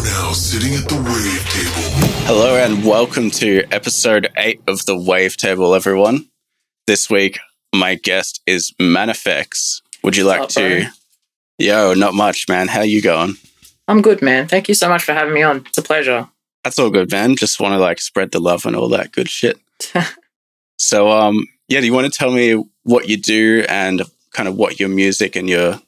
are now sitting at the wave table. Hello and welcome to episode 8 of the Wavetable, everyone. This week, my guest is Manafex. Would you like What's up, to? bro? Yo, not much, man. How you going? I'm good, man. Thank you so much for having me on. It's a pleasure. That's all good, man. Just want to like spread the love and all that good shit. So, um, yeah, do you want to tell me what you do and kind of what your music and your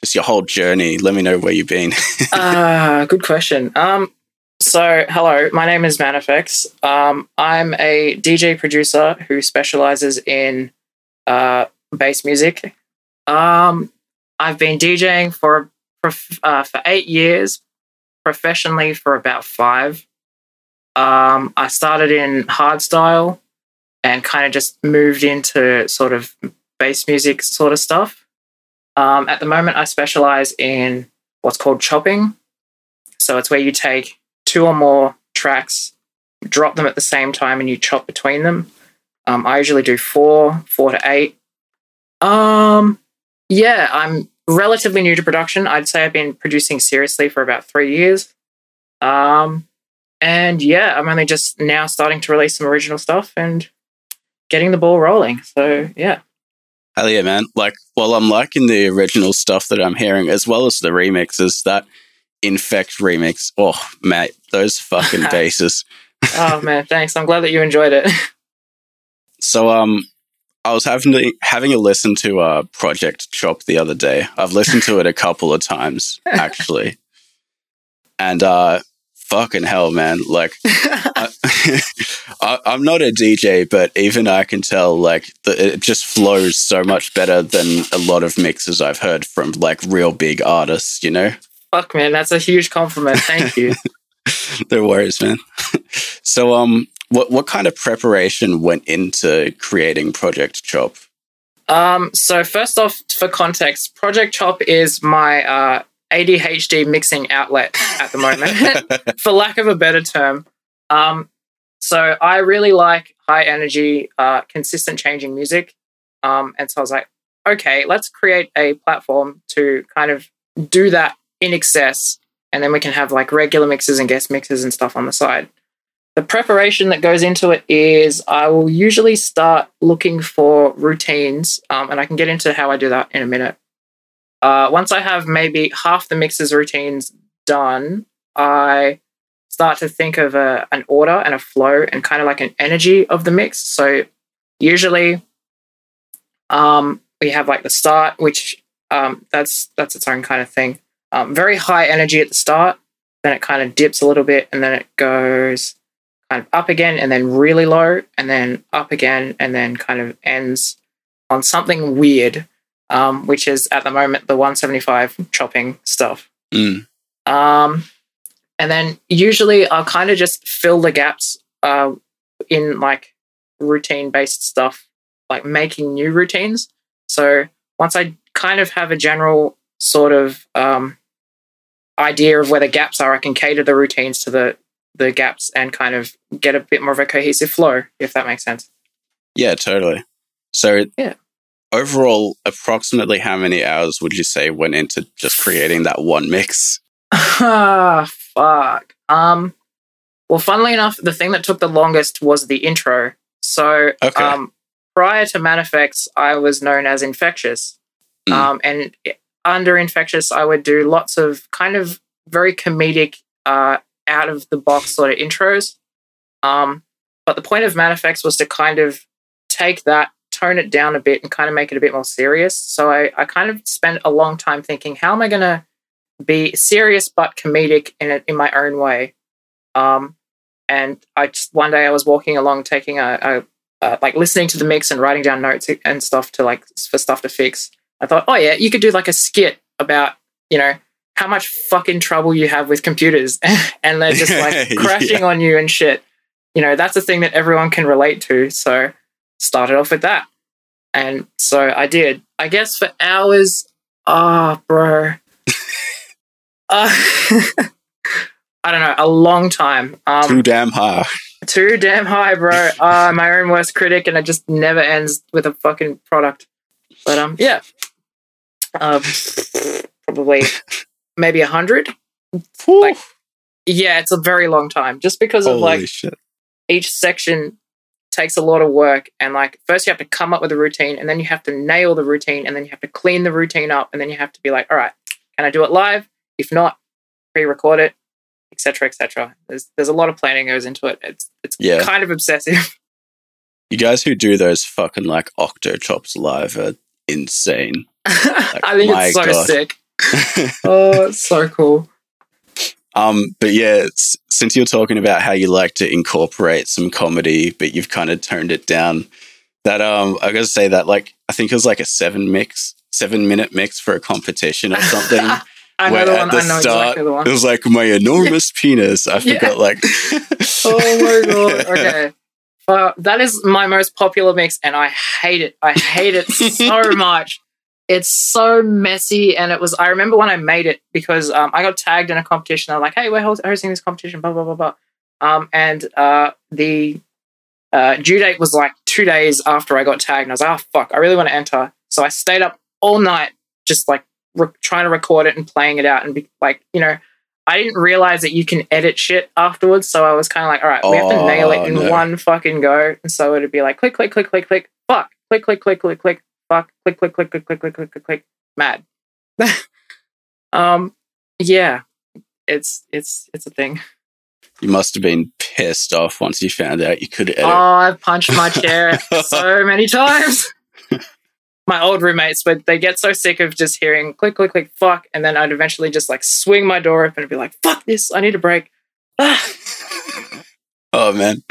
just your whole journey? Let me know where you've been. Ah, good question. Um, so hello, my name is Manafex. Um, I'm a DJ producer who specializes in uh bass music. Um, I've been DJing for uh, for eight years, professionally for about five. Um, I started in hardstyle and kind of just moved into sort of bass music sort of stuff. Um, at the moment, I specialize in what's called chopping. So it's where you take two or more tracks, drop them at the same time, and you chop between them. Um, I usually do four, four to eight. Um, yeah, I'm relatively new to production. I'd say I've been producing seriously for about three years. Um, and yeah, I'm only just now starting to release some original stuff and getting the ball rolling. So yeah. Hell yeah, man. Like, well, I'm liking the original stuff that I'm hearing as well as the remixes. That Infekt remix. Oh, mate, those fucking basses. Oh man, thanks. I'm glad that you enjoyed it. So, um, I was having to, having a listen to uh, Project Chop the other day. I've listened to it a couple of times, actually. And, uh, fucking hell, man. Like, I, I'm not a DJ, but even I can tell like the, it just flows so much better than a lot of mixes I've heard from like real big artists. You know, Fuck man, that's a huge compliment. Thank you. no worries, man. so, um, what what kind of preparation went into creating Project Chop? Um, so first off, for context, Project Chop is my uh, ADHD mixing outlet at the moment, for lack of a better term. Um, so I really like high energy, uh, consistent changing music. Um, and so I was like, okay, let's create a platform to kind of do that in excess, and then we can have like regular mixes and guest mixes and stuff on the side. The preparation that goes into it is I will usually start looking for routines, um, and I can get into how I do that in a minute. Uh, once I have maybe half the mixes routines done, I start to think of a, an order and a flow and kind of like an energy of the mix. So usually, um, we have like the start, which um, that's that's its own kind of thing. Um, very high energy at the start, then it kind of dips a little bit, and then it goes kind of up again, and then really low, and then up again, and then kind of ends on something weird, um, which is at the moment the 175 chopping stuff. Mm. Um, and then usually I'll kind of just fill the gaps uh, in like routine based stuff, like making new routines. So once I kind of have a general sort of um, idea of where the gaps are, I can cater the routines to the the gaps and kind of get a bit more of a cohesive flow, if that makes sense. Yeah, totally. So, Yeah. Overall, approximately how many hours would you say went into just creating that one mix? Ah, fuck. Um, well, funnily enough, the thing that took the longest was the intro. So, Okay. um, prior to Manafex, I was known as Infectious. Mm. Um, and under Infectious, I would do lots of kind of very comedic, uh, out of the box sort of intros. Um, but the point of Manafex was to kind of take that, tone it down a bit, and kind of make it a bit more serious. So I, I kind of spent a long time thinking, how am I going to be serious but comedic in it in my own way. Um, and I just one day I was walking along, taking a, a, a like listening to the mix and writing down notes and stuff to like for stuff to fix. I thought, oh yeah, you could do like a skit about you know how much fucking trouble you have with computers, and they're just like Yeah. crashing on you and shit. You know that's a thing that everyone can relate to. So started off with that, and so I did. I guess for hours, ah, bro. Uh, I don't know, a long time. Um, Too damn high. too damn high, bro. Uh, my own worst critic, and it just never ends with a fucking product. But um, yeah, um, probably maybe a hundred. Like, yeah, it's a very long time just because of like shit. each section takes a lot of work and like first you have to come up with a routine and then you have to nail the routine and then you have to clean the routine up and then you have to be like all right can i do it live if not pre-record it etc etc there's there's a lot of planning goes into it it's it's Yeah. kind of obsessive You guys who do those fucking like octo chops live are insane. i think it's so God. sick oh it's so cool Um, but yeah, since you're talking about how you like to incorporate some comedy, but you've kind of toned it down, that um, I gotta say that like I think it was like a seven mix, seven minute mix for a competition or something. i know where the at one the i know start, exactly the one It was like my enormous penis. I Yeah. forgot like. oh my god okay uh, that is my most popular mix and i hate it i hate it so much it's so messy and it was i remember when i made it because um, i got tagged in a competition they're like hey we're hosting this competition blah blah blah blah um, and uh, the uh, due date was like two days after i got tagged and i was like oh fuck i really want to enter so i stayed up all night just like re- trying to record it and playing it out and be like you know I didn't realize that you can edit shit afterwards, so I was kind of like, all right, we have to nail it in no. one fucking go. And so it'd be like, click, click, click, click, click, fuck, click, click, click, click, click, fuck, click, click, click, click, click, click, click, click, click, mad. um, yeah, it's it's it's a thing. You must have been pissed off once you found out you could edit. Oh, I've punched my chair so many times. My old roommates, but they get so sick of just hearing click, click, click, fuck, and then I'd eventually just like swing my door open and be like, "Fuck this! I need a break." Ah. Oh man.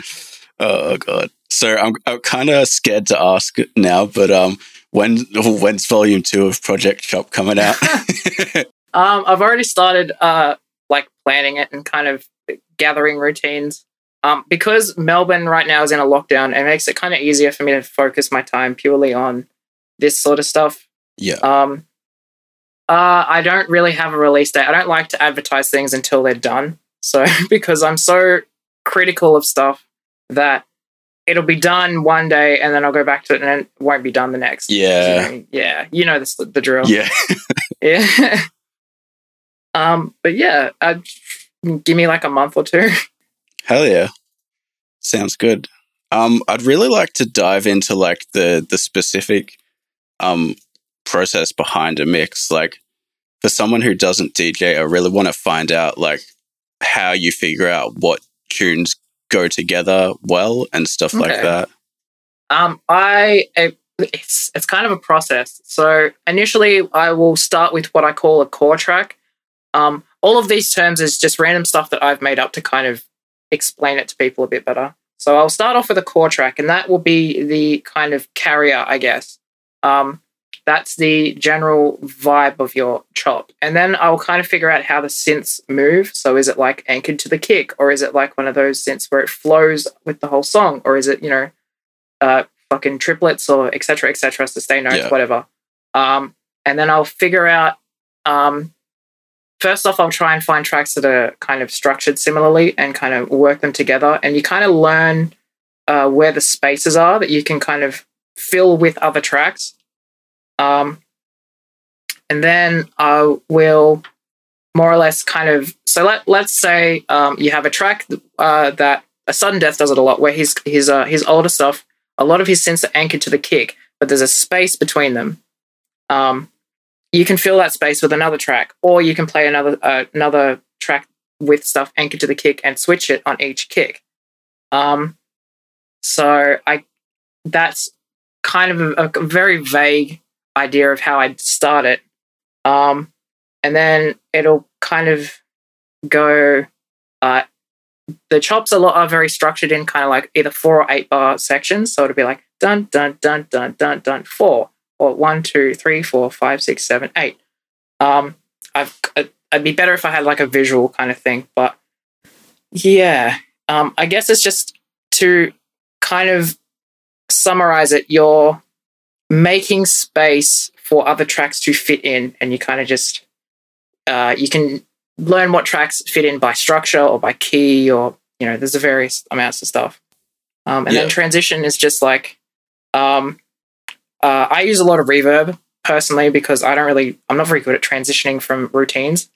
Oh god. So I'm I'm kind of scared to ask now, but um, when when's volume two of Project Chop coming out? Um, I've already started uh like planning it and kind of gathering routines. Um, because Melbourne right now is in a lockdown, it makes it kind of easier for me to focus my time purely on this sort of stuff. yeah. Um, uh, I don't really have a release date. I don't like to advertise things until they're done. So because I'm so critical of stuff that it'll be done one day and then I'll go back to it and it won't be done the next. Yeah. You know, yeah. You know the, the drill. Yeah. Yeah. um, but yeah, uh, give me like a month or two. Hell yeah. Sounds good. Um, I'd really like to dive into like the the specific um process behind a mix. Like for someone who doesn't DJ, I really want to find out like how you figure out what tunes go together well and stuff like that. Um, I it's it's kind of a process. So initially, I will start with what I call a core track. Um, all of these terms is just random stuff that I've made up to kind of explain it to people a bit better. So I'll start off with a core track, and that will be the kind of carrier, I guess. Um, that's the general vibe of your chop, and then I'll kind of figure out how the synths move. So is it like anchored to the kick, or is it like one of those synths where it flows with the whole song, or is it you know uh, fucking triplets or etc. etc. sustain notes, Yeah. whatever. Um, and then I'll figure out. Um, first off, I'll try and find tracks that are kind of structured similarly and kind of work them together. And you kind of learn uh, where the spaces are that you can kind of fill with other tracks. Um, and then I will more or less kind of so let let's say um, you have a track uh, that a sudden death does it a lot where his his uh, his older stuff a lot of his synths are anchored to the kick but there's a space between them. Um, you can fill that space with another track or you can play another uh, another track with stuff anchored to the kick and switch it on each kick. Um, so i that's kind of a, a very vague idea of how i'd start it. Um, and then it'll kind of go uh, the chops a lot are very structured in kind of like either four or eight bar sections. So it'll be like dun dun dun dun dun dun four or one two three four five six seven eight. Um i've i'd be better if i had like a visual kind of thing but yeah um i guess it's just to kind of summarize it you're making space for other tracks to fit in and you kind of just uh, you can learn what tracks fit in by structure or by key or you know there's a various amounts of stuff um, and Yeah. then transition is just like um, uh, i use a lot of reverb personally because i don't really i'm not very good at transitioning from routines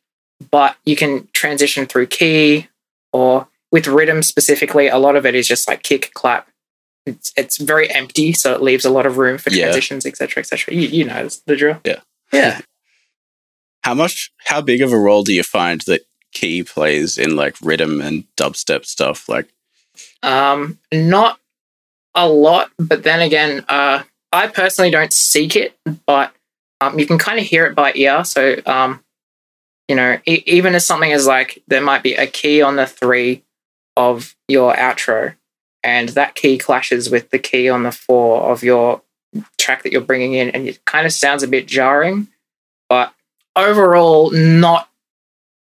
but you can transition through key or with riddim specifically, a lot of it is just like kick, clap. It's it's very empty, so it leaves a lot of room for Yeah. transitions, etc., etc. You you know the drill. Yeah. yeah. How much? How big of a role do you find that key plays in like riddim and dubstep stuff? Like, Um, not a lot, but then again, uh, I personally don't seek it, but um, you can kind of hear it by ear. So, um, you know, e- even as something as like there might be a key on the three of your outro, and that key clashes with the key on the four of your track that you're bringing in, and it kind of sounds a bit jarring, but overall, not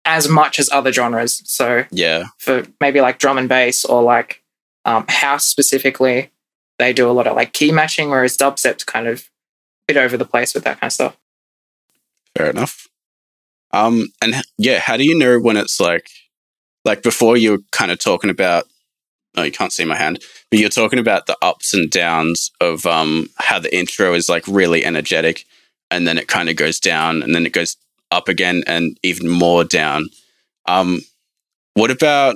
as much as other genres. So, yeah, for maybe like drum and bass or like um, house specifically, they do a lot of like key matching, whereas dubstep's kind of a bit over the place with that kind of stuff. fair enough. Um, and yeah, how do you know when it's like, like before you were kind of talking about? Oh, you can't see my hand, but you're talking about the ups and downs of um how the intro is like really energetic, and then it kind of goes down, and then it goes up again, and even more down. Um, what about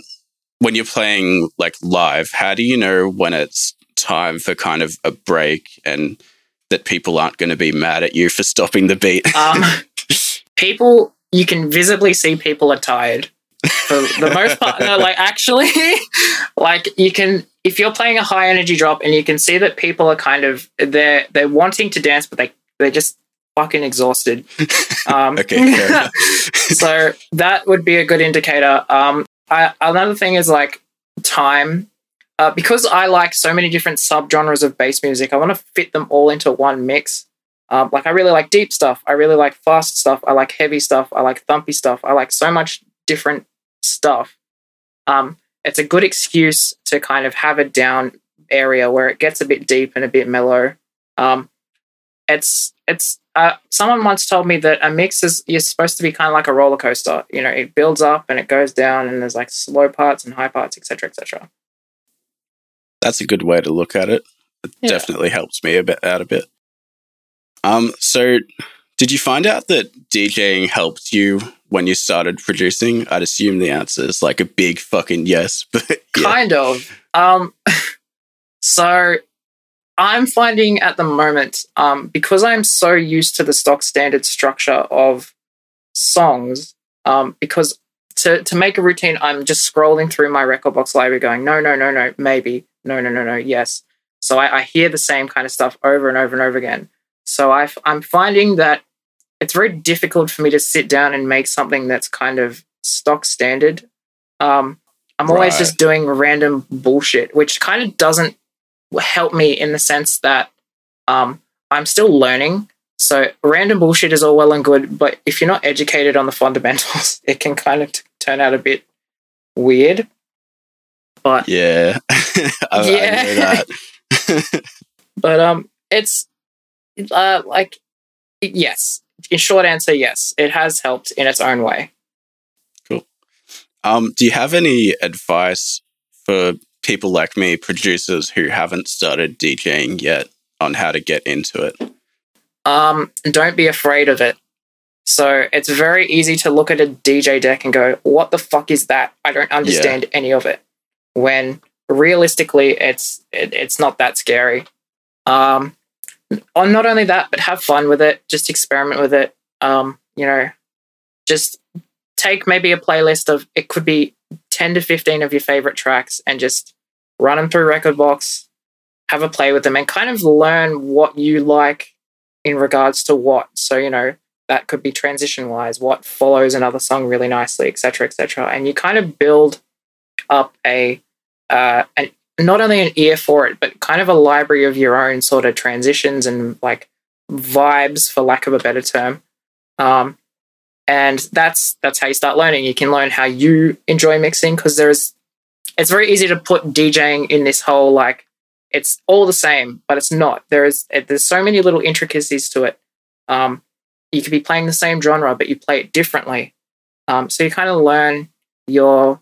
when you're playing like live? How do you know when it's time for kind of a break and that people aren't going to be mad at you for stopping the beat? Um, people, you can visibly see people are tired for the most part. No, like actually, like you can if you're playing a high energy drop and you can see that people are kind of they're they're wanting to dance, but they they're just fucking exhausted. Um, Okay, so that would be a good indicator. Um, I, another thing is like time. Uh, because I like so many different subgenres of bass music, I want to fit them all into one mix. Um, like I really like deep stuff. I really like fast stuff. I like heavy stuff. I like thumpy stuff. I like so much different stuff. Um, it's a good excuse to kind of have a down area where it gets a bit deep and a bit mellow. Um, it's it's uh, someone once told me that a mix is you're supposed to be kind of like a roller coaster. You know, it builds up and it goes down, and there's like slow parts and high parts, etc., etc. That's a good way to look at it. It Yeah. definitely helps me a bit out a bit. Um, so did you find out that DJing helped you when you started producing? I'd assume the answer is like a big fucking yes, but yeah. Kind of. Um, so I'm finding at the moment, um, because I'm so used to the stock standard structure of songs, um, because to, to make a routine, I'm just scrolling through my rekordbox library going, no, no, no, no, maybe, no, no, no, no, yes. So I, I hear the same kind of stuff over and over and over again. So I'm finding that it's very difficult for me to sit down and make something that's kind of stock standard. Um, I'm always Right. just doing random bullshit, which kind of doesn't help me in the sense that um, I'm still learning. So random bullshit is all well and good, but if you're not educated on the fundamentals, it can kind of t- turn out a bit weird. But yeah. I, I Yeah. know that. but um, it's uh like yes. In short answer, yes, it has helped in its own way. um, do you have any advice for people like me, producers who haven't started DJing yet, on how to get into it? um, don't be afraid of it. So it's very easy to look at a DJ deck and go, "What the fuck is that? I don't understand any of it." When realistically, it's it, it's not that scary. Um, on not only that, but have fun with it. Just experiment with it. Um, you know, just take maybe a playlist of it could be ten to fifteen of your favorite tracks and just run them through rekordbox, have a play with them, and kind of learn what you like in regards to what. So, you know, that could be transition wise, what follows another song really nicely, etc., etc. And you kind of build up a, uh, an, not only an ear for it, but kind of a library of your own sort of transitions and like vibes, for lack of a better term. Um, and that's that's how you start learning. You can learn how you enjoy mixing because there's it's very easy to put DJing in this whole like it's all the same, but it's not. There is it, there's so many little intricacies to it. Um, you could be playing the same genre, but you play it differently. Um, so you kind of learn your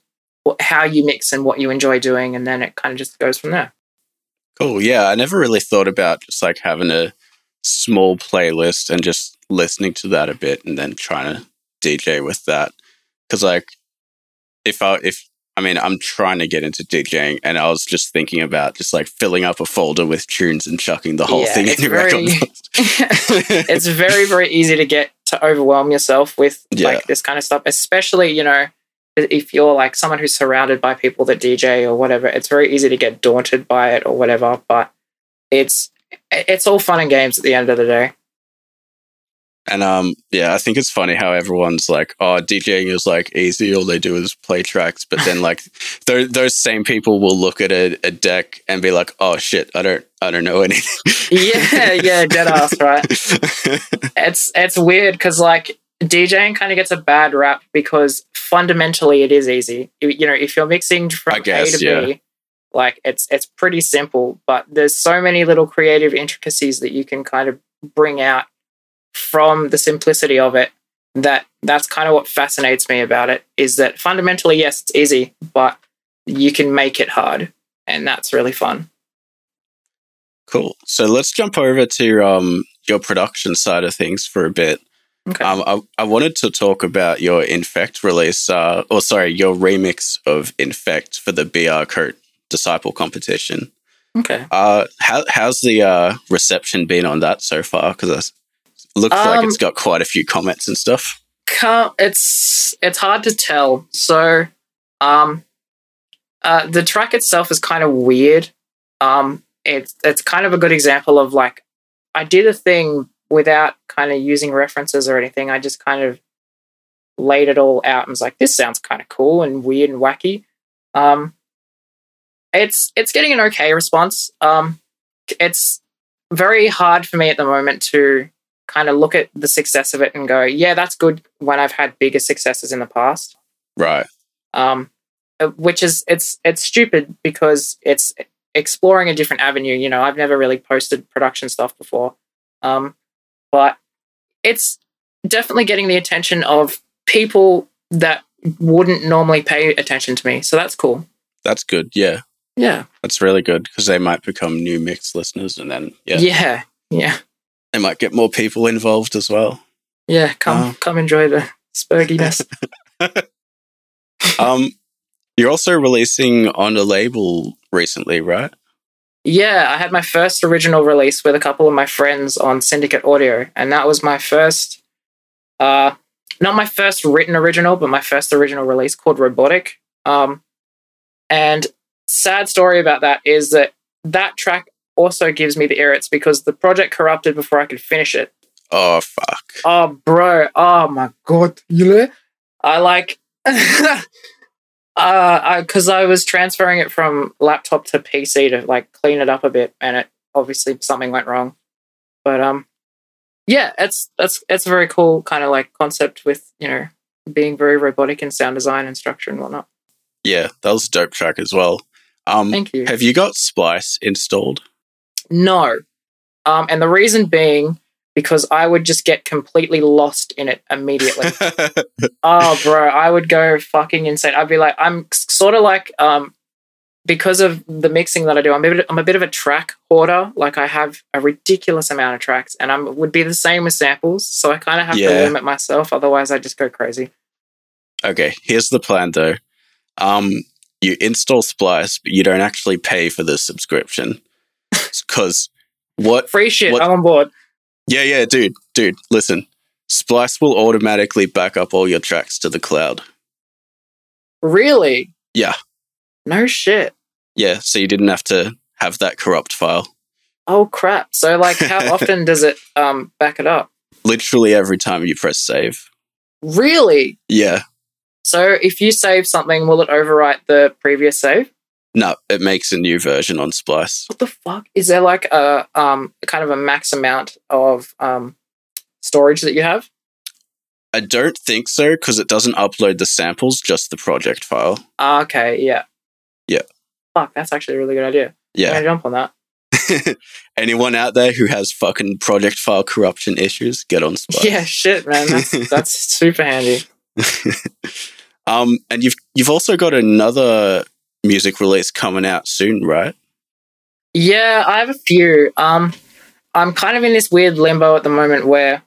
how you mix and what you enjoy doing, and then it kind of just goes from there. Cool. Yeah, I never really thought about just like having a small playlist and just listening to that a bit and then trying to DJ with that. Because like, if I if I mean, I'm trying to get into DJing, and I was just thinking about just like filling up a folder with tunes and chucking the whole Yeah, thing it's in your very- player. it's very very easy to get to overwhelm yourself with Yeah. like this kind of stuff especially you know if you're like someone who's surrounded by people that dj or whatever it's very easy to get daunted by it or whatever but it's it's all fun and games at the end of the day And um, yeah, I think it's funny how everyone's like, "Oh, DJing is like easy. All they do is play tracks." But then, like, those those same people will look at a, a deck and be like, "Oh shit, I don't, I don't know anything." yeah yeah dead ass right it's it's weird because like DJing kind of gets a bad rap because fundamentally it is easy. You, know, if you're mixing from guess, A to yeah. B, like it's it's pretty simple, but there's so many little creative intricacies that you can kind of bring out from the simplicity of it. That that's kind of what fascinates me about it is that fundamentally, yes, it's easy, but you can make it hard, and that's really fun. cool. So let's jump over to um your production side of things for a bit. Okay. Um, I, I wanted to talk about your Infekt release, uh, or sorry, your remix of Infekt for the BR Coat Disciple competition. okay. Uh, how how's the uh, reception been on that so far? Because it looks like Um, it's got quite a few comments and stuff. it's it's hard to tell so um uh the track itself is kind of weird um it's it's kind of a good example of like i did a thing without kind of using references or anything i just kind of laid it all out and was like this sounds kind of cool and weird and wacky um it's it's getting an okay response um it's very hard for me at the moment to kind of look at the success of it and go, yeah, that's good when I've had bigger successes in the past. Right. Um, uh, which is it's it's stupid because it's exploring a different avenue. You know, I've never really posted production stuff before, um, but it's definitely getting the attention of people that wouldn't normally pay attention to me. So that's cool. That's good. Yeah. Yeah, That's really good because they might become new mix listeners and then, yeah, yeah, yeah, they might get more people involved as well. yeah. Come Oh. come enjoy the spurginess. Um, you're also releasing on a label recently, right? Yeah, I had my first original release with a couple of my friends on Syndicate Audio, and that was my first, uh, not my first written original, but my first original release called Robotic. Um, and sad story about that is that that track also gives me the irrits because the project corrupted before I could finish it. Oh, fuck. Oh, bro. Oh my god. You know? I like. uh, I because I was transferring it from laptop to PC to like clean it up a bit, and it obviously something went wrong. But um, yeah, it's that's it's a very cool kind of like concept with you know being very robotic in sound design and structure and whatnot. Yeah, that was a dope track as well. Um, Thank you. have you got Splice installed? No. Um, and the reason being because I would just get completely lost in it immediately. oh, bro, I would go fucking insane. I'd be like, I'm sort of like, um, because of the mixing that I do, I'm a bit, I'm a bit of a track hoarder. Like I have a ridiculous amount of tracks, and I would be the same with samples. So I kind of have to limit myself, otherwise I just go crazy. okay, here's the plan though. Um, you install Splice, but you don't actually pay for the subscription. Because what Free shit. What- I'm on board. Yeah, yeah, dude, dude, listen. Splice will automatically back up all your tracks to the cloud. Really? Yeah. No shit. Yeah, so you didn't have to have that corrupt file. Oh crap. So like, how often does it um back it up? Literally every time you press save. Really? Yeah. So if you save something, will it overwrite the previous save? No, it makes a new version on Splice. What the fuck? Is there like a um kind of a max amount of um storage that you have? I don't think so because it doesn't upload the samples, just the project file. Ah, okay, yeah. Yeah. Fuck, that's actually a really good idea. I'm Yeah. gonna jump on that. Anyone out there who has fucking project file corruption issues, get on Splice. Yeah, shit, man. That's that's super handy. um, and you've you've also got another music release coming out soon, right? Yeah, I have a few. Um, I'm kind of in this weird limbo at the moment where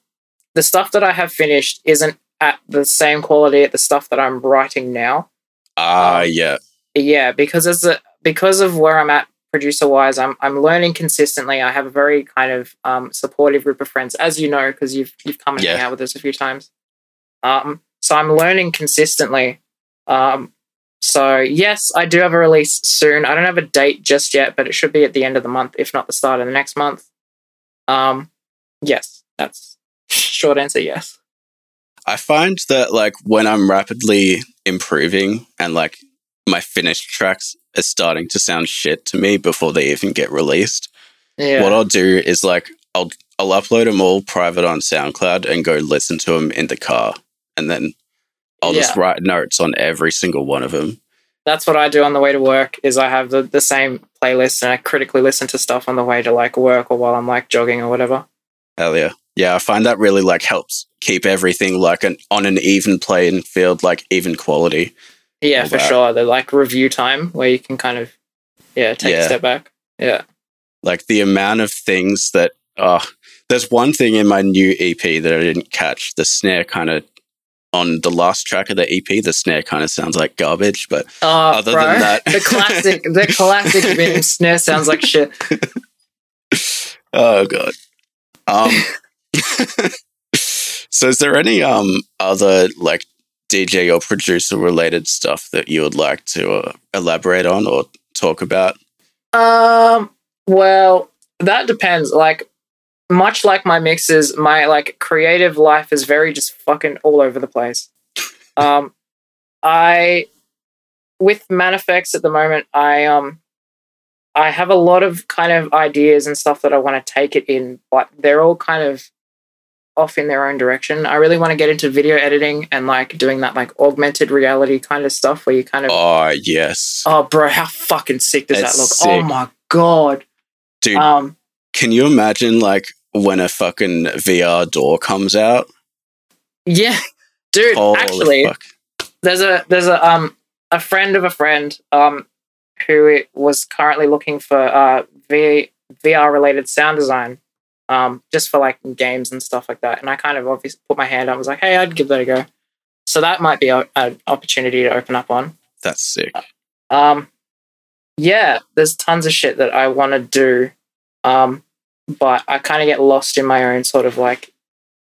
the stuff that I have finished isn't at the same quality at the stuff that I'm writing now. Ah, Um, yeah. yeah because as a because of where i'm at producer wise i'm i'm learning consistently i have a very kind of um supportive group of friends as you know because you've you've come and hang out with us a few times um so i'm learning consistently um so yes i do have a release soon. I don't have a date just yet but it should be at the end of the month if not the start of the next month. Um yes that's short answer yes. I find that like when I'm rapidly improving and like my finished tracks are starting to sound shit to me before they even get released, yeah. what I'll do is like I'll I'll upload them all private on SoundCloud and go listen to them in the car, and then I'll just write notes on every single one of them. that's what I do on the way to work is I have the, the same playlist and I critically listen to stuff on the way to like work or while I'm like jogging or whatever. Hell yeah, yeah. I find that really like helps keep everything like an on an even playing field, like even quality. Yeah, for that. sure. The like review time where you can kind of yeah, take Yeah. a step back. Yeah. like the amount of things that uh there's one thing in my new EP that I didn't catch. The snare kind of on the last track of the EP, the snare kind of sounds like garbage, but Oh, Other bro. than that- the classic the classic Vim snare sounds like shit. oh god. Um So is there any um other like DJ or producer related stuff that you would like to uh, elaborate on or talk about? Um well, that depends. Like much like my mixes, my like creative life is very just fucking all over the place. Um I with Manafex at the moment, I um I have a lot of kind of ideas and stuff that I want to take it in, but they're all kind of off in their own direction. I really want to get into video editing and like doing that like augmented reality kind of stuff where you kind of Oh yes. Oh bro, how fucking sick does It's that look? sick. Oh my god. Dude, Um can you imagine like when a fucking VR door comes out? yeah. Dude, Holy actually fuck. there's a there's a um a friend of a friend um who was currently looking for uh v- VR related sound design um just for like games and stuff like that and I kind of obviously put my hand up and was like hey I'd give that a go so that might be a- an opportunity to open up on That's sick. um yeah there's tons of shit that I want to do um but I kind of get lost in my own sort of like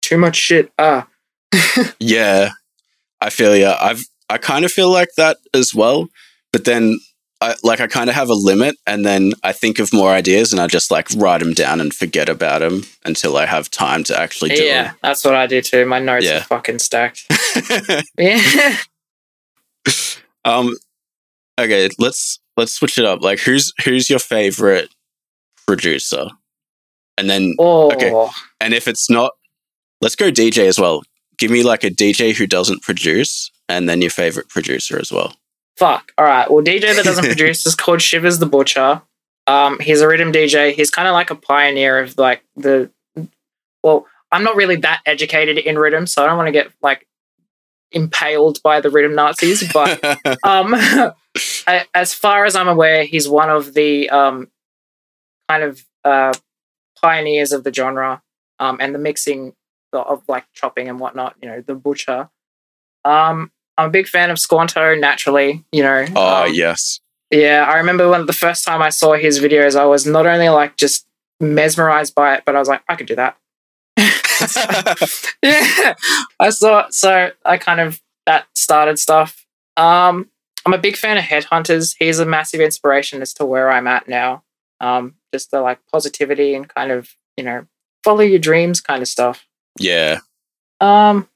too much shit ah Yeah, I feel yeah. I've I kind of feel like that as well, but then I like I kind of have a limit, and then I think of more ideas, and I just like write them down and forget about them until I have time to actually do yeah that's what I do too my notes Yeah. are fucking stacked yeah um, okay, let's let's switch it up. Like, who's who's your favorite producer? And then, Oh, Okay. and if it's not, let's go DJ as well. Give me like a DJ who doesn't produce, and then your favorite producer as well. fuck. All right. Well, DJ that doesn't produce is called Shivers the Butcher. Um, he's a riddim DJ. He's kind of like a pioneer of like the. Well, I'm not really that educated in riddim, so I don't want to get like impaled by the riddim Nazis. But um, I, as far as I'm aware, he's one of the um, kind of uh, pioneers of the genre um, and the mixing of, of like chopping and whatnot. You know, the butcher. Um, I'm a big fan of Squanto. Naturally, you know. oh um, yes. yeah, I remember when the first time I saw his videos, I was not only like just mesmerized by it, but I was like, I could do that. yeah, I saw. it. So I kind of that started stuff. Um, I'm a big fan of Headhunterz. He's a massive inspiration as to where I'm at now. Um, just the like positivity and kind of you know follow your dreams kind of stuff. yeah. Um,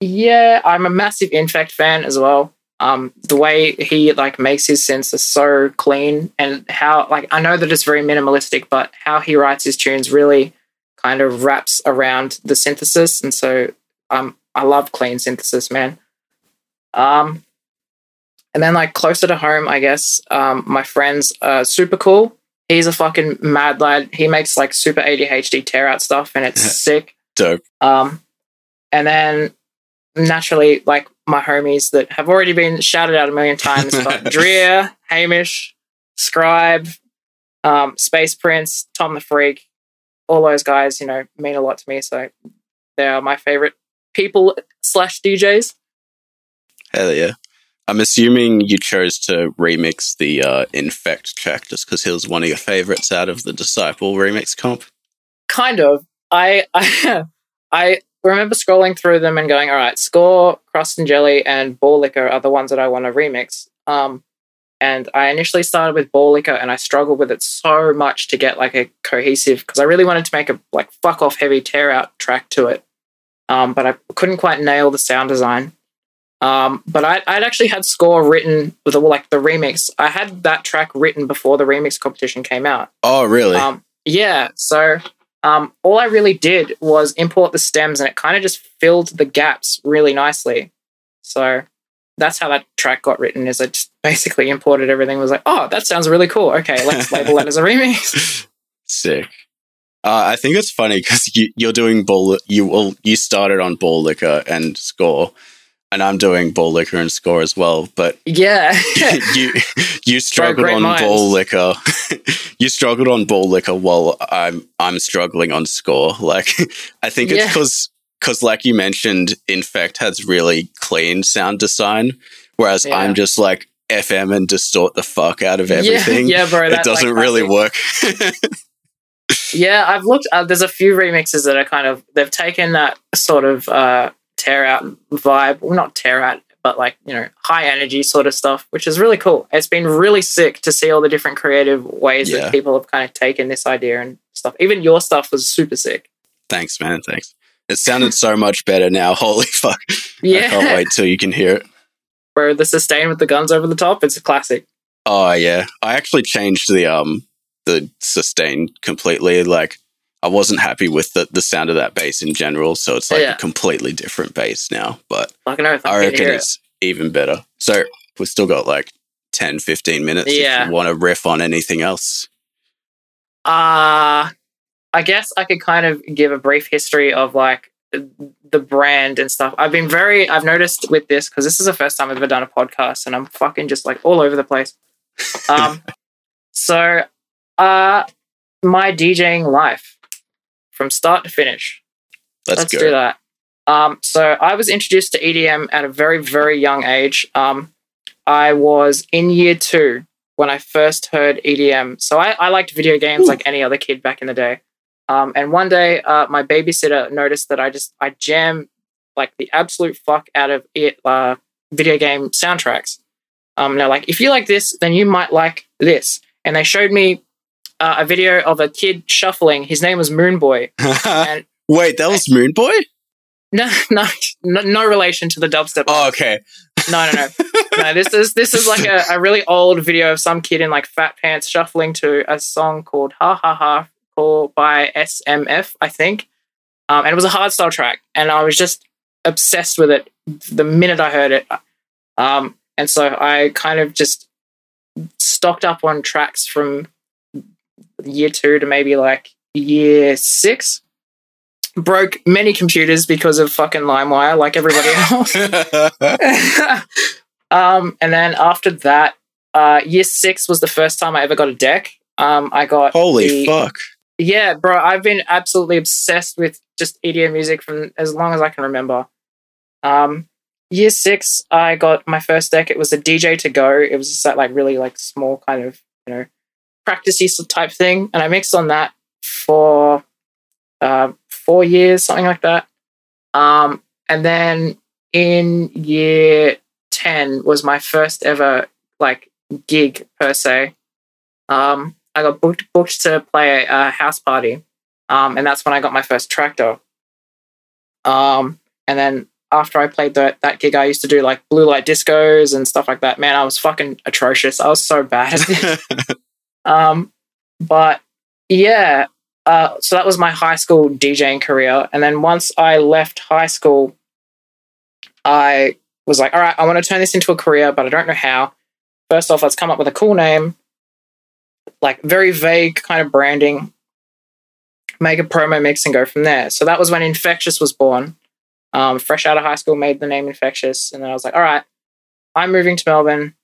yeah, I'm a massive Infekt fan as well. Um, the way he like makes his synths are so clean, and how like I know that it's very minimalistic, but how he writes his tunes really kind of wraps around the synthesis, and so um, I love clean synthesis, man. Um, and then like closer to home, I guess um, my friend's are super cool. He's a fucking mad lad. He makes like super ADHD tear out stuff, and it's sick. Dope. Um, and then naturally, like my homies that have already been shouted out a million times, but Drea, Hamish, Scribe, um, Space Prince, Tom the Freak, all those guys, you know, mean a lot to me. So they are my favorite people slash DJs. Hell yeah. I'm assuming you chose to remix the uh, Infekt track just because he was one of your favorites out of the Disciple remix comp. kind of. I I I remember scrolling through them and going, all right, score, crust and jelly, and ball liquor are the ones that I want to remix. Um, and I initially started with ball liquor, and I struggled with it so much to get like a cohesive because I really wanted to make a like fuck off heavy tear out track to it. Um, but I couldn't quite nail the sound design. Um, but I, I'd actually had score written with the, like the remix. I had that track written before the remix competition came out. Oh, really? Um, yeah, so um, all I really did was import the stems, and it kind of just filled the gaps really nicely. So that's how that track got written. Is I just basically imported everything. Was like, oh, that sounds really cool. Okay, let's label that as a remix. Sick. Uh, I think it's funny because you, you're doing ball. You will. You started on ball liquor and score, and I'm doing ball liquor and score as well. But yeah, you you struggled on minds. ball liquor. you struggled on ball liquor while I'm I'm struggling on score. Like I think it's Yeah. because because like you mentioned, Infekt has really clean sound design, whereas Yeah. I'm just like FM and distort the fuck out of everything. Yeah, yeah, bro. it doesn't like, really work. Yeah, I've looked. Uh, there's a few remixes that are kind of they've taken that sort of uh, tear out vibe, well, not tear out, but like you know high energy sort of stuff, which is really cool. It's been really sick to see all the different creative ways Yeah. that people have kind of taken this idea and stuff. Even your stuff was super sick. Thanks, man. Thanks. It sounded so much better now. Holy fuck. Yeah. I can't wait till you can hear it. bro. The sustain with the guns over the top, it's a classic. Oh yeah. I actually changed the um the sustain completely. Like I wasn't happy with the, the sound of that bass in general, so it's like Yeah. a completely different bass now. But Fucking I I reckon hear it. it's even better. So we've still got like 10, 15 minutes Yeah. if you want to riff on anything else. Uh I guess I could kind of give a brief history of like the brand and stuff. I've been very I've noticed with this because this is the first time I've ever done a podcast and I'm fucking just like all over the place. Um so uh my DJing life from start to finish. Let's, do that. Um, so I was introduced to EDM at a very, very young age. Um, I was in year two when I first heard EDM. So I, I liked video games Ooh. like any other kid back in the day. Um, and one day, uh, my babysitter noticed that I just I jam like the absolute fuck out of it uh, video game soundtracks. Um, they're like, if you like this, then you might like this. And they showed me uh, a video of a kid shuffling. His name was Moonboy, and Wait, that was Moon Boy? no, no, no, no relation to the dubstep. Oh, okay. No, no, no, no. This is this is like a, a really old video of some kid in like fat pants shuffling to a song called "Ha Ha Ha" called by SMF, I think. Um, and it was a hardstyle track, and I was just obsessed with it the minute I heard it. Um, and so I kind of just stocked up on tracks from year two to maybe like year six. Broke many computers because of fucking LimeWire, like everybody else. um, and then after that, uh, year six was the first time I ever got a deck. Um, I got Holy the- fuck. Yeah, bro, I've been absolutely obsessed with just EDM music from as long as I can remember. Um, year six, I got my first deck. It was a DJ2GO. It was just that like really like small kind of you know practicey type thing, and I mixed on that for uh, four years, something like that. Um, and then in year ten was my first ever like gig per se. Um, I got booked booked to play a, a house party, um, and that's when I got my first Traktor. Um, and then after I played that that gig, I used to do like blue light discos and stuff like that. Man, I was fucking atrocious. I was so bad. Um, but yeah, uh, so that was my high school DJing career. And then once I left high school, I was like, all right, I want to turn this into a career, but I don't know how. First off, let's come up with a cool name, like very vague kind of branding, make a promo mix and go from there. So that was when Infectious was born. Um, fresh out of high school, made the name Infectious. And then I was like, all right, I'm moving to Melbourne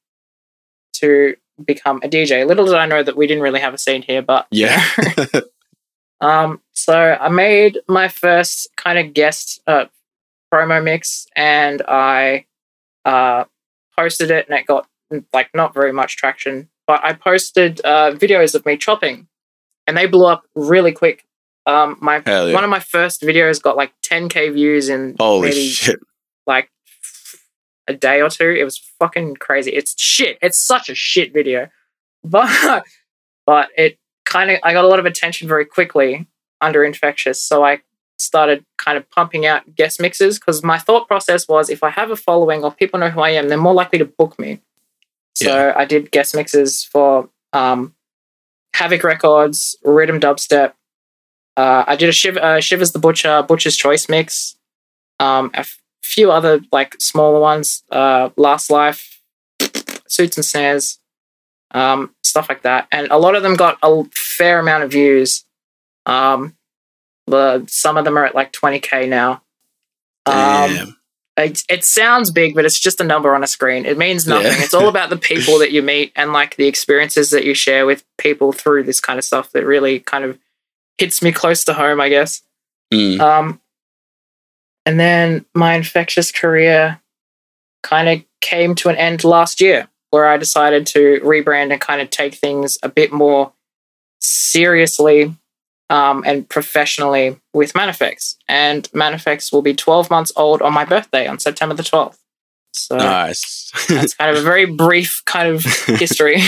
to become a DJ. Little did I know that we didn't really have a scene here, but yeah. um, so I made my first kind of guest uh, promo mix, and I uh, posted it and it got like not very much traction. But I posted uh, videos of me chopping, and they blew up really quick. Um, my yeah. one of my first videos got like 10k views in Holy maybe shit. like a day or two. It was fucking crazy. It's shit. It's such a shit video, but but it kind of I got a lot of attention very quickly under infectious. So I started kind of pumping out guest mixes because my thought process was if I have a following or people know who I am, they're more likely to book me. So Yeah. I did guest mixes for um, Havoc Records, Rhythm Dubstep. Uh, I did a Shiv- uh, Shivers the Butcher, Butcher's Choice mix, um, f- few other like smaller ones, uh, Last Life, Suits and Snares, um, stuff like that. And a lot of them got a fair amount of views. Um, the, some of them are at like 20k now. Um, it, it sounds big, but it's just a number on a screen. It means nothing. Yeah. it's all about the people that you meet and like the experiences that you share with people through this kind of stuff that really kind of hits me close to home, I guess. Mm. Um, and then my infectious career kind of came to an end last year, where I decided to rebrand and kind of take things a bit more seriously um, and professionally with Manafex. And Manafex will be 12 months old on my birthday on September the 12th. So nice. that's kind of a very brief kind of history.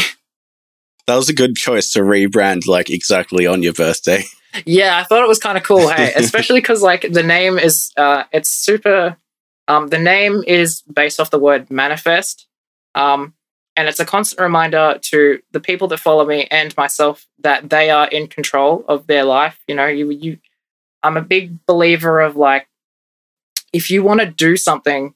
that was a good choice to rebrand like exactly on your birthday. Yeah, I thought it was kind of cool. Hey, especially because like the name is, uh, it's super. Um, the name is based off the word manifest, um, and it's a constant reminder to the people that follow me and myself that they are in control of their life. You know, you you. I'm a big believer of like, if you want to do something,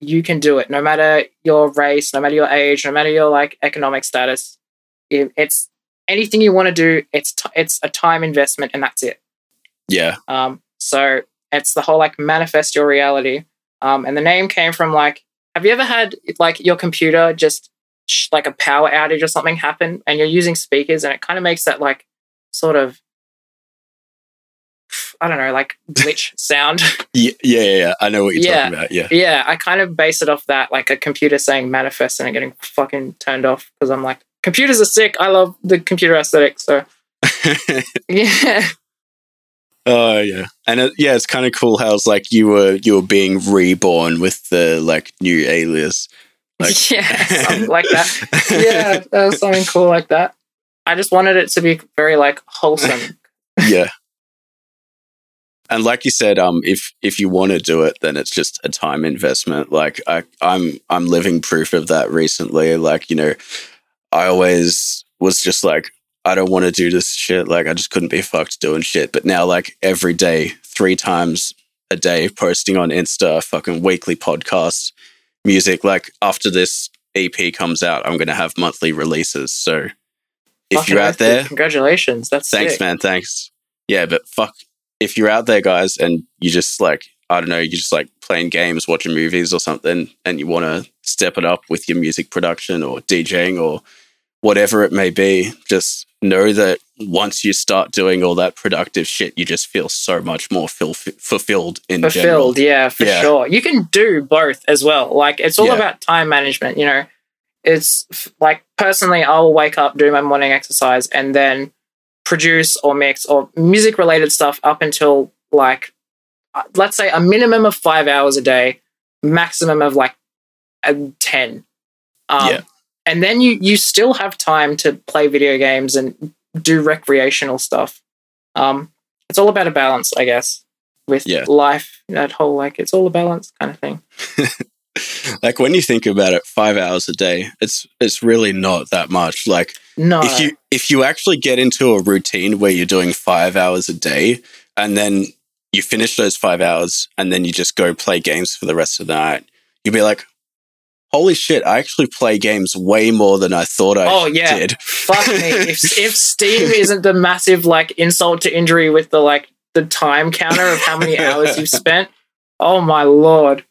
you can do it, no matter your race, no matter your age, no matter your like economic status. It- It's anything you want to do. It's t- it's a time investment, and that's it. Yeah. Um, so it's the whole like manifest your reality. Um, and the name came from like, have you ever had like your computer just sh- like a power outage or something happen, and you're using speakers, and it kind of makes that like sort of I don't know, like glitch sound. Yeah, yeah, yeah. I know what you're Yeah. talking about. Yeah. yeah, I kind of base it off that, like a computer saying manifest and it getting fucking turned off because I'm like, computers are sick. I love the computer aesthetic. So yeah, oh yeah. And it, yeah, it's kind of cool how it's like you were you were being reborn with the like new alias. Like yeah, something like that. Yeah, that was something cool like that. I just wanted it to be very like wholesome. yeah. And like you said, um, if if you want to do it, then it's just a time investment. Like I, I'm I'm living proof of that recently. Like you know, I always was just like, I don't want to do this shit. Like I just couldn't be fucked doing shit. But now, like every day, three times a day, posting on Insta, fucking weekly podcast, music. Like after this EP comes out, I'm gonna have monthly releases. So if Fucking you're out there, congratulations. That's thanks sick. man thanks yeah but fuck if you're out there guys and you just like i don't know you're just like playing games watching movies or something and you want to step it up with your music production or djing or whatever it may be just know that once you start doing all that productive shit you just feel so much more ful- fulfilled in general fulfilled yeah for Yeah. sure you can do both as well like it's all Yeah. about time management you know it's f- like personally i'll wake up do my morning exercise and then produce or mix or music related stuff up until like let's say a minimum of five hours a day maximum of like 10 um, Yeah. and then you you still have time to play video games and do recreational stuff. Um, it's all about a balance i guess with Yeah. life that whole like it's all a balance kind of thing. Like when you think about it five hours a day it's it's really not that much. Like no. if you if you actually get into a routine where you're doing five hours a day and then you finish those five hours and then you just go play games for the rest of the night you'll be like holy shit i actually play games way more than i thought i Oh, yeah. did fuck me if, if steam isn't the massive like insult to injury with the like the time counter of how many hours you've spent oh my lord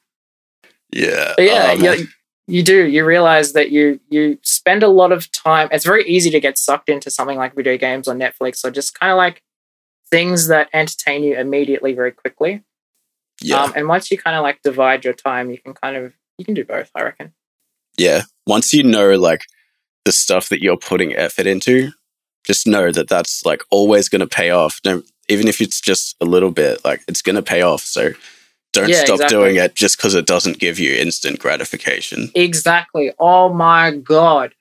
yeah But yeah, oh, man. you, you do. You realize that you you spend a lot of time. It's very easy to get sucked into something like video games or Netflix or just kind of like things that entertain you immediately, very quickly. yeah Um, and once you kind of like divide your time, you can kind of you can do both. I reckon. yeah, once you know like the stuff that you're putting effort into, just know that that's like always going to pay off. No, even if it's just a little bit, like it's going to pay off. So don't Yeah, stop exactly. doing it just because it doesn't give you instant gratification. Exactly. Oh my god,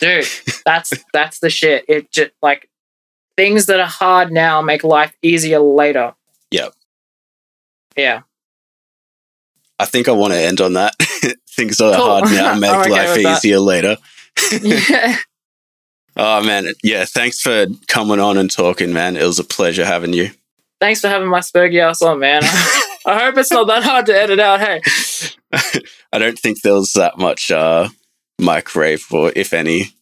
dude, that's that's the shit. It just like things that are hard now make life easier later. Yep. Yeah. I think I want to end on that. Things that are hard now make okay life that. easier later. yeah. Oh man, yeah. Thanks for coming on and talking, man. It was a pleasure having you. Thanks for having my spurgy ass on, man. I hope it's not that hard to edit out. Hey. I don't think there was that much uh, mic rape, or if any.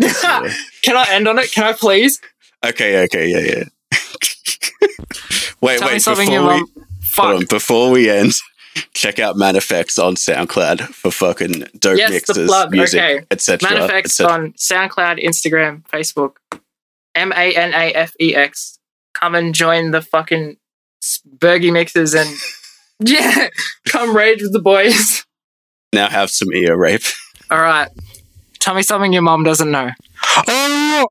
Can I end on it? Can I please? Okay, okay, yeah, yeah. wait, Tell wait. Before we, hold on, before we end, check out Manafex on SoundCloud for fucking dope Yes, mixes, music, okay. etc. Manafex etc. on SoundCloud, Instagram, Facebook. M A N A F E X. Come and join the fucking Bergy mixes and yeah, come rage with the boys. Now have some ear rape. All right. Tell me something your mom doesn't know. Oh!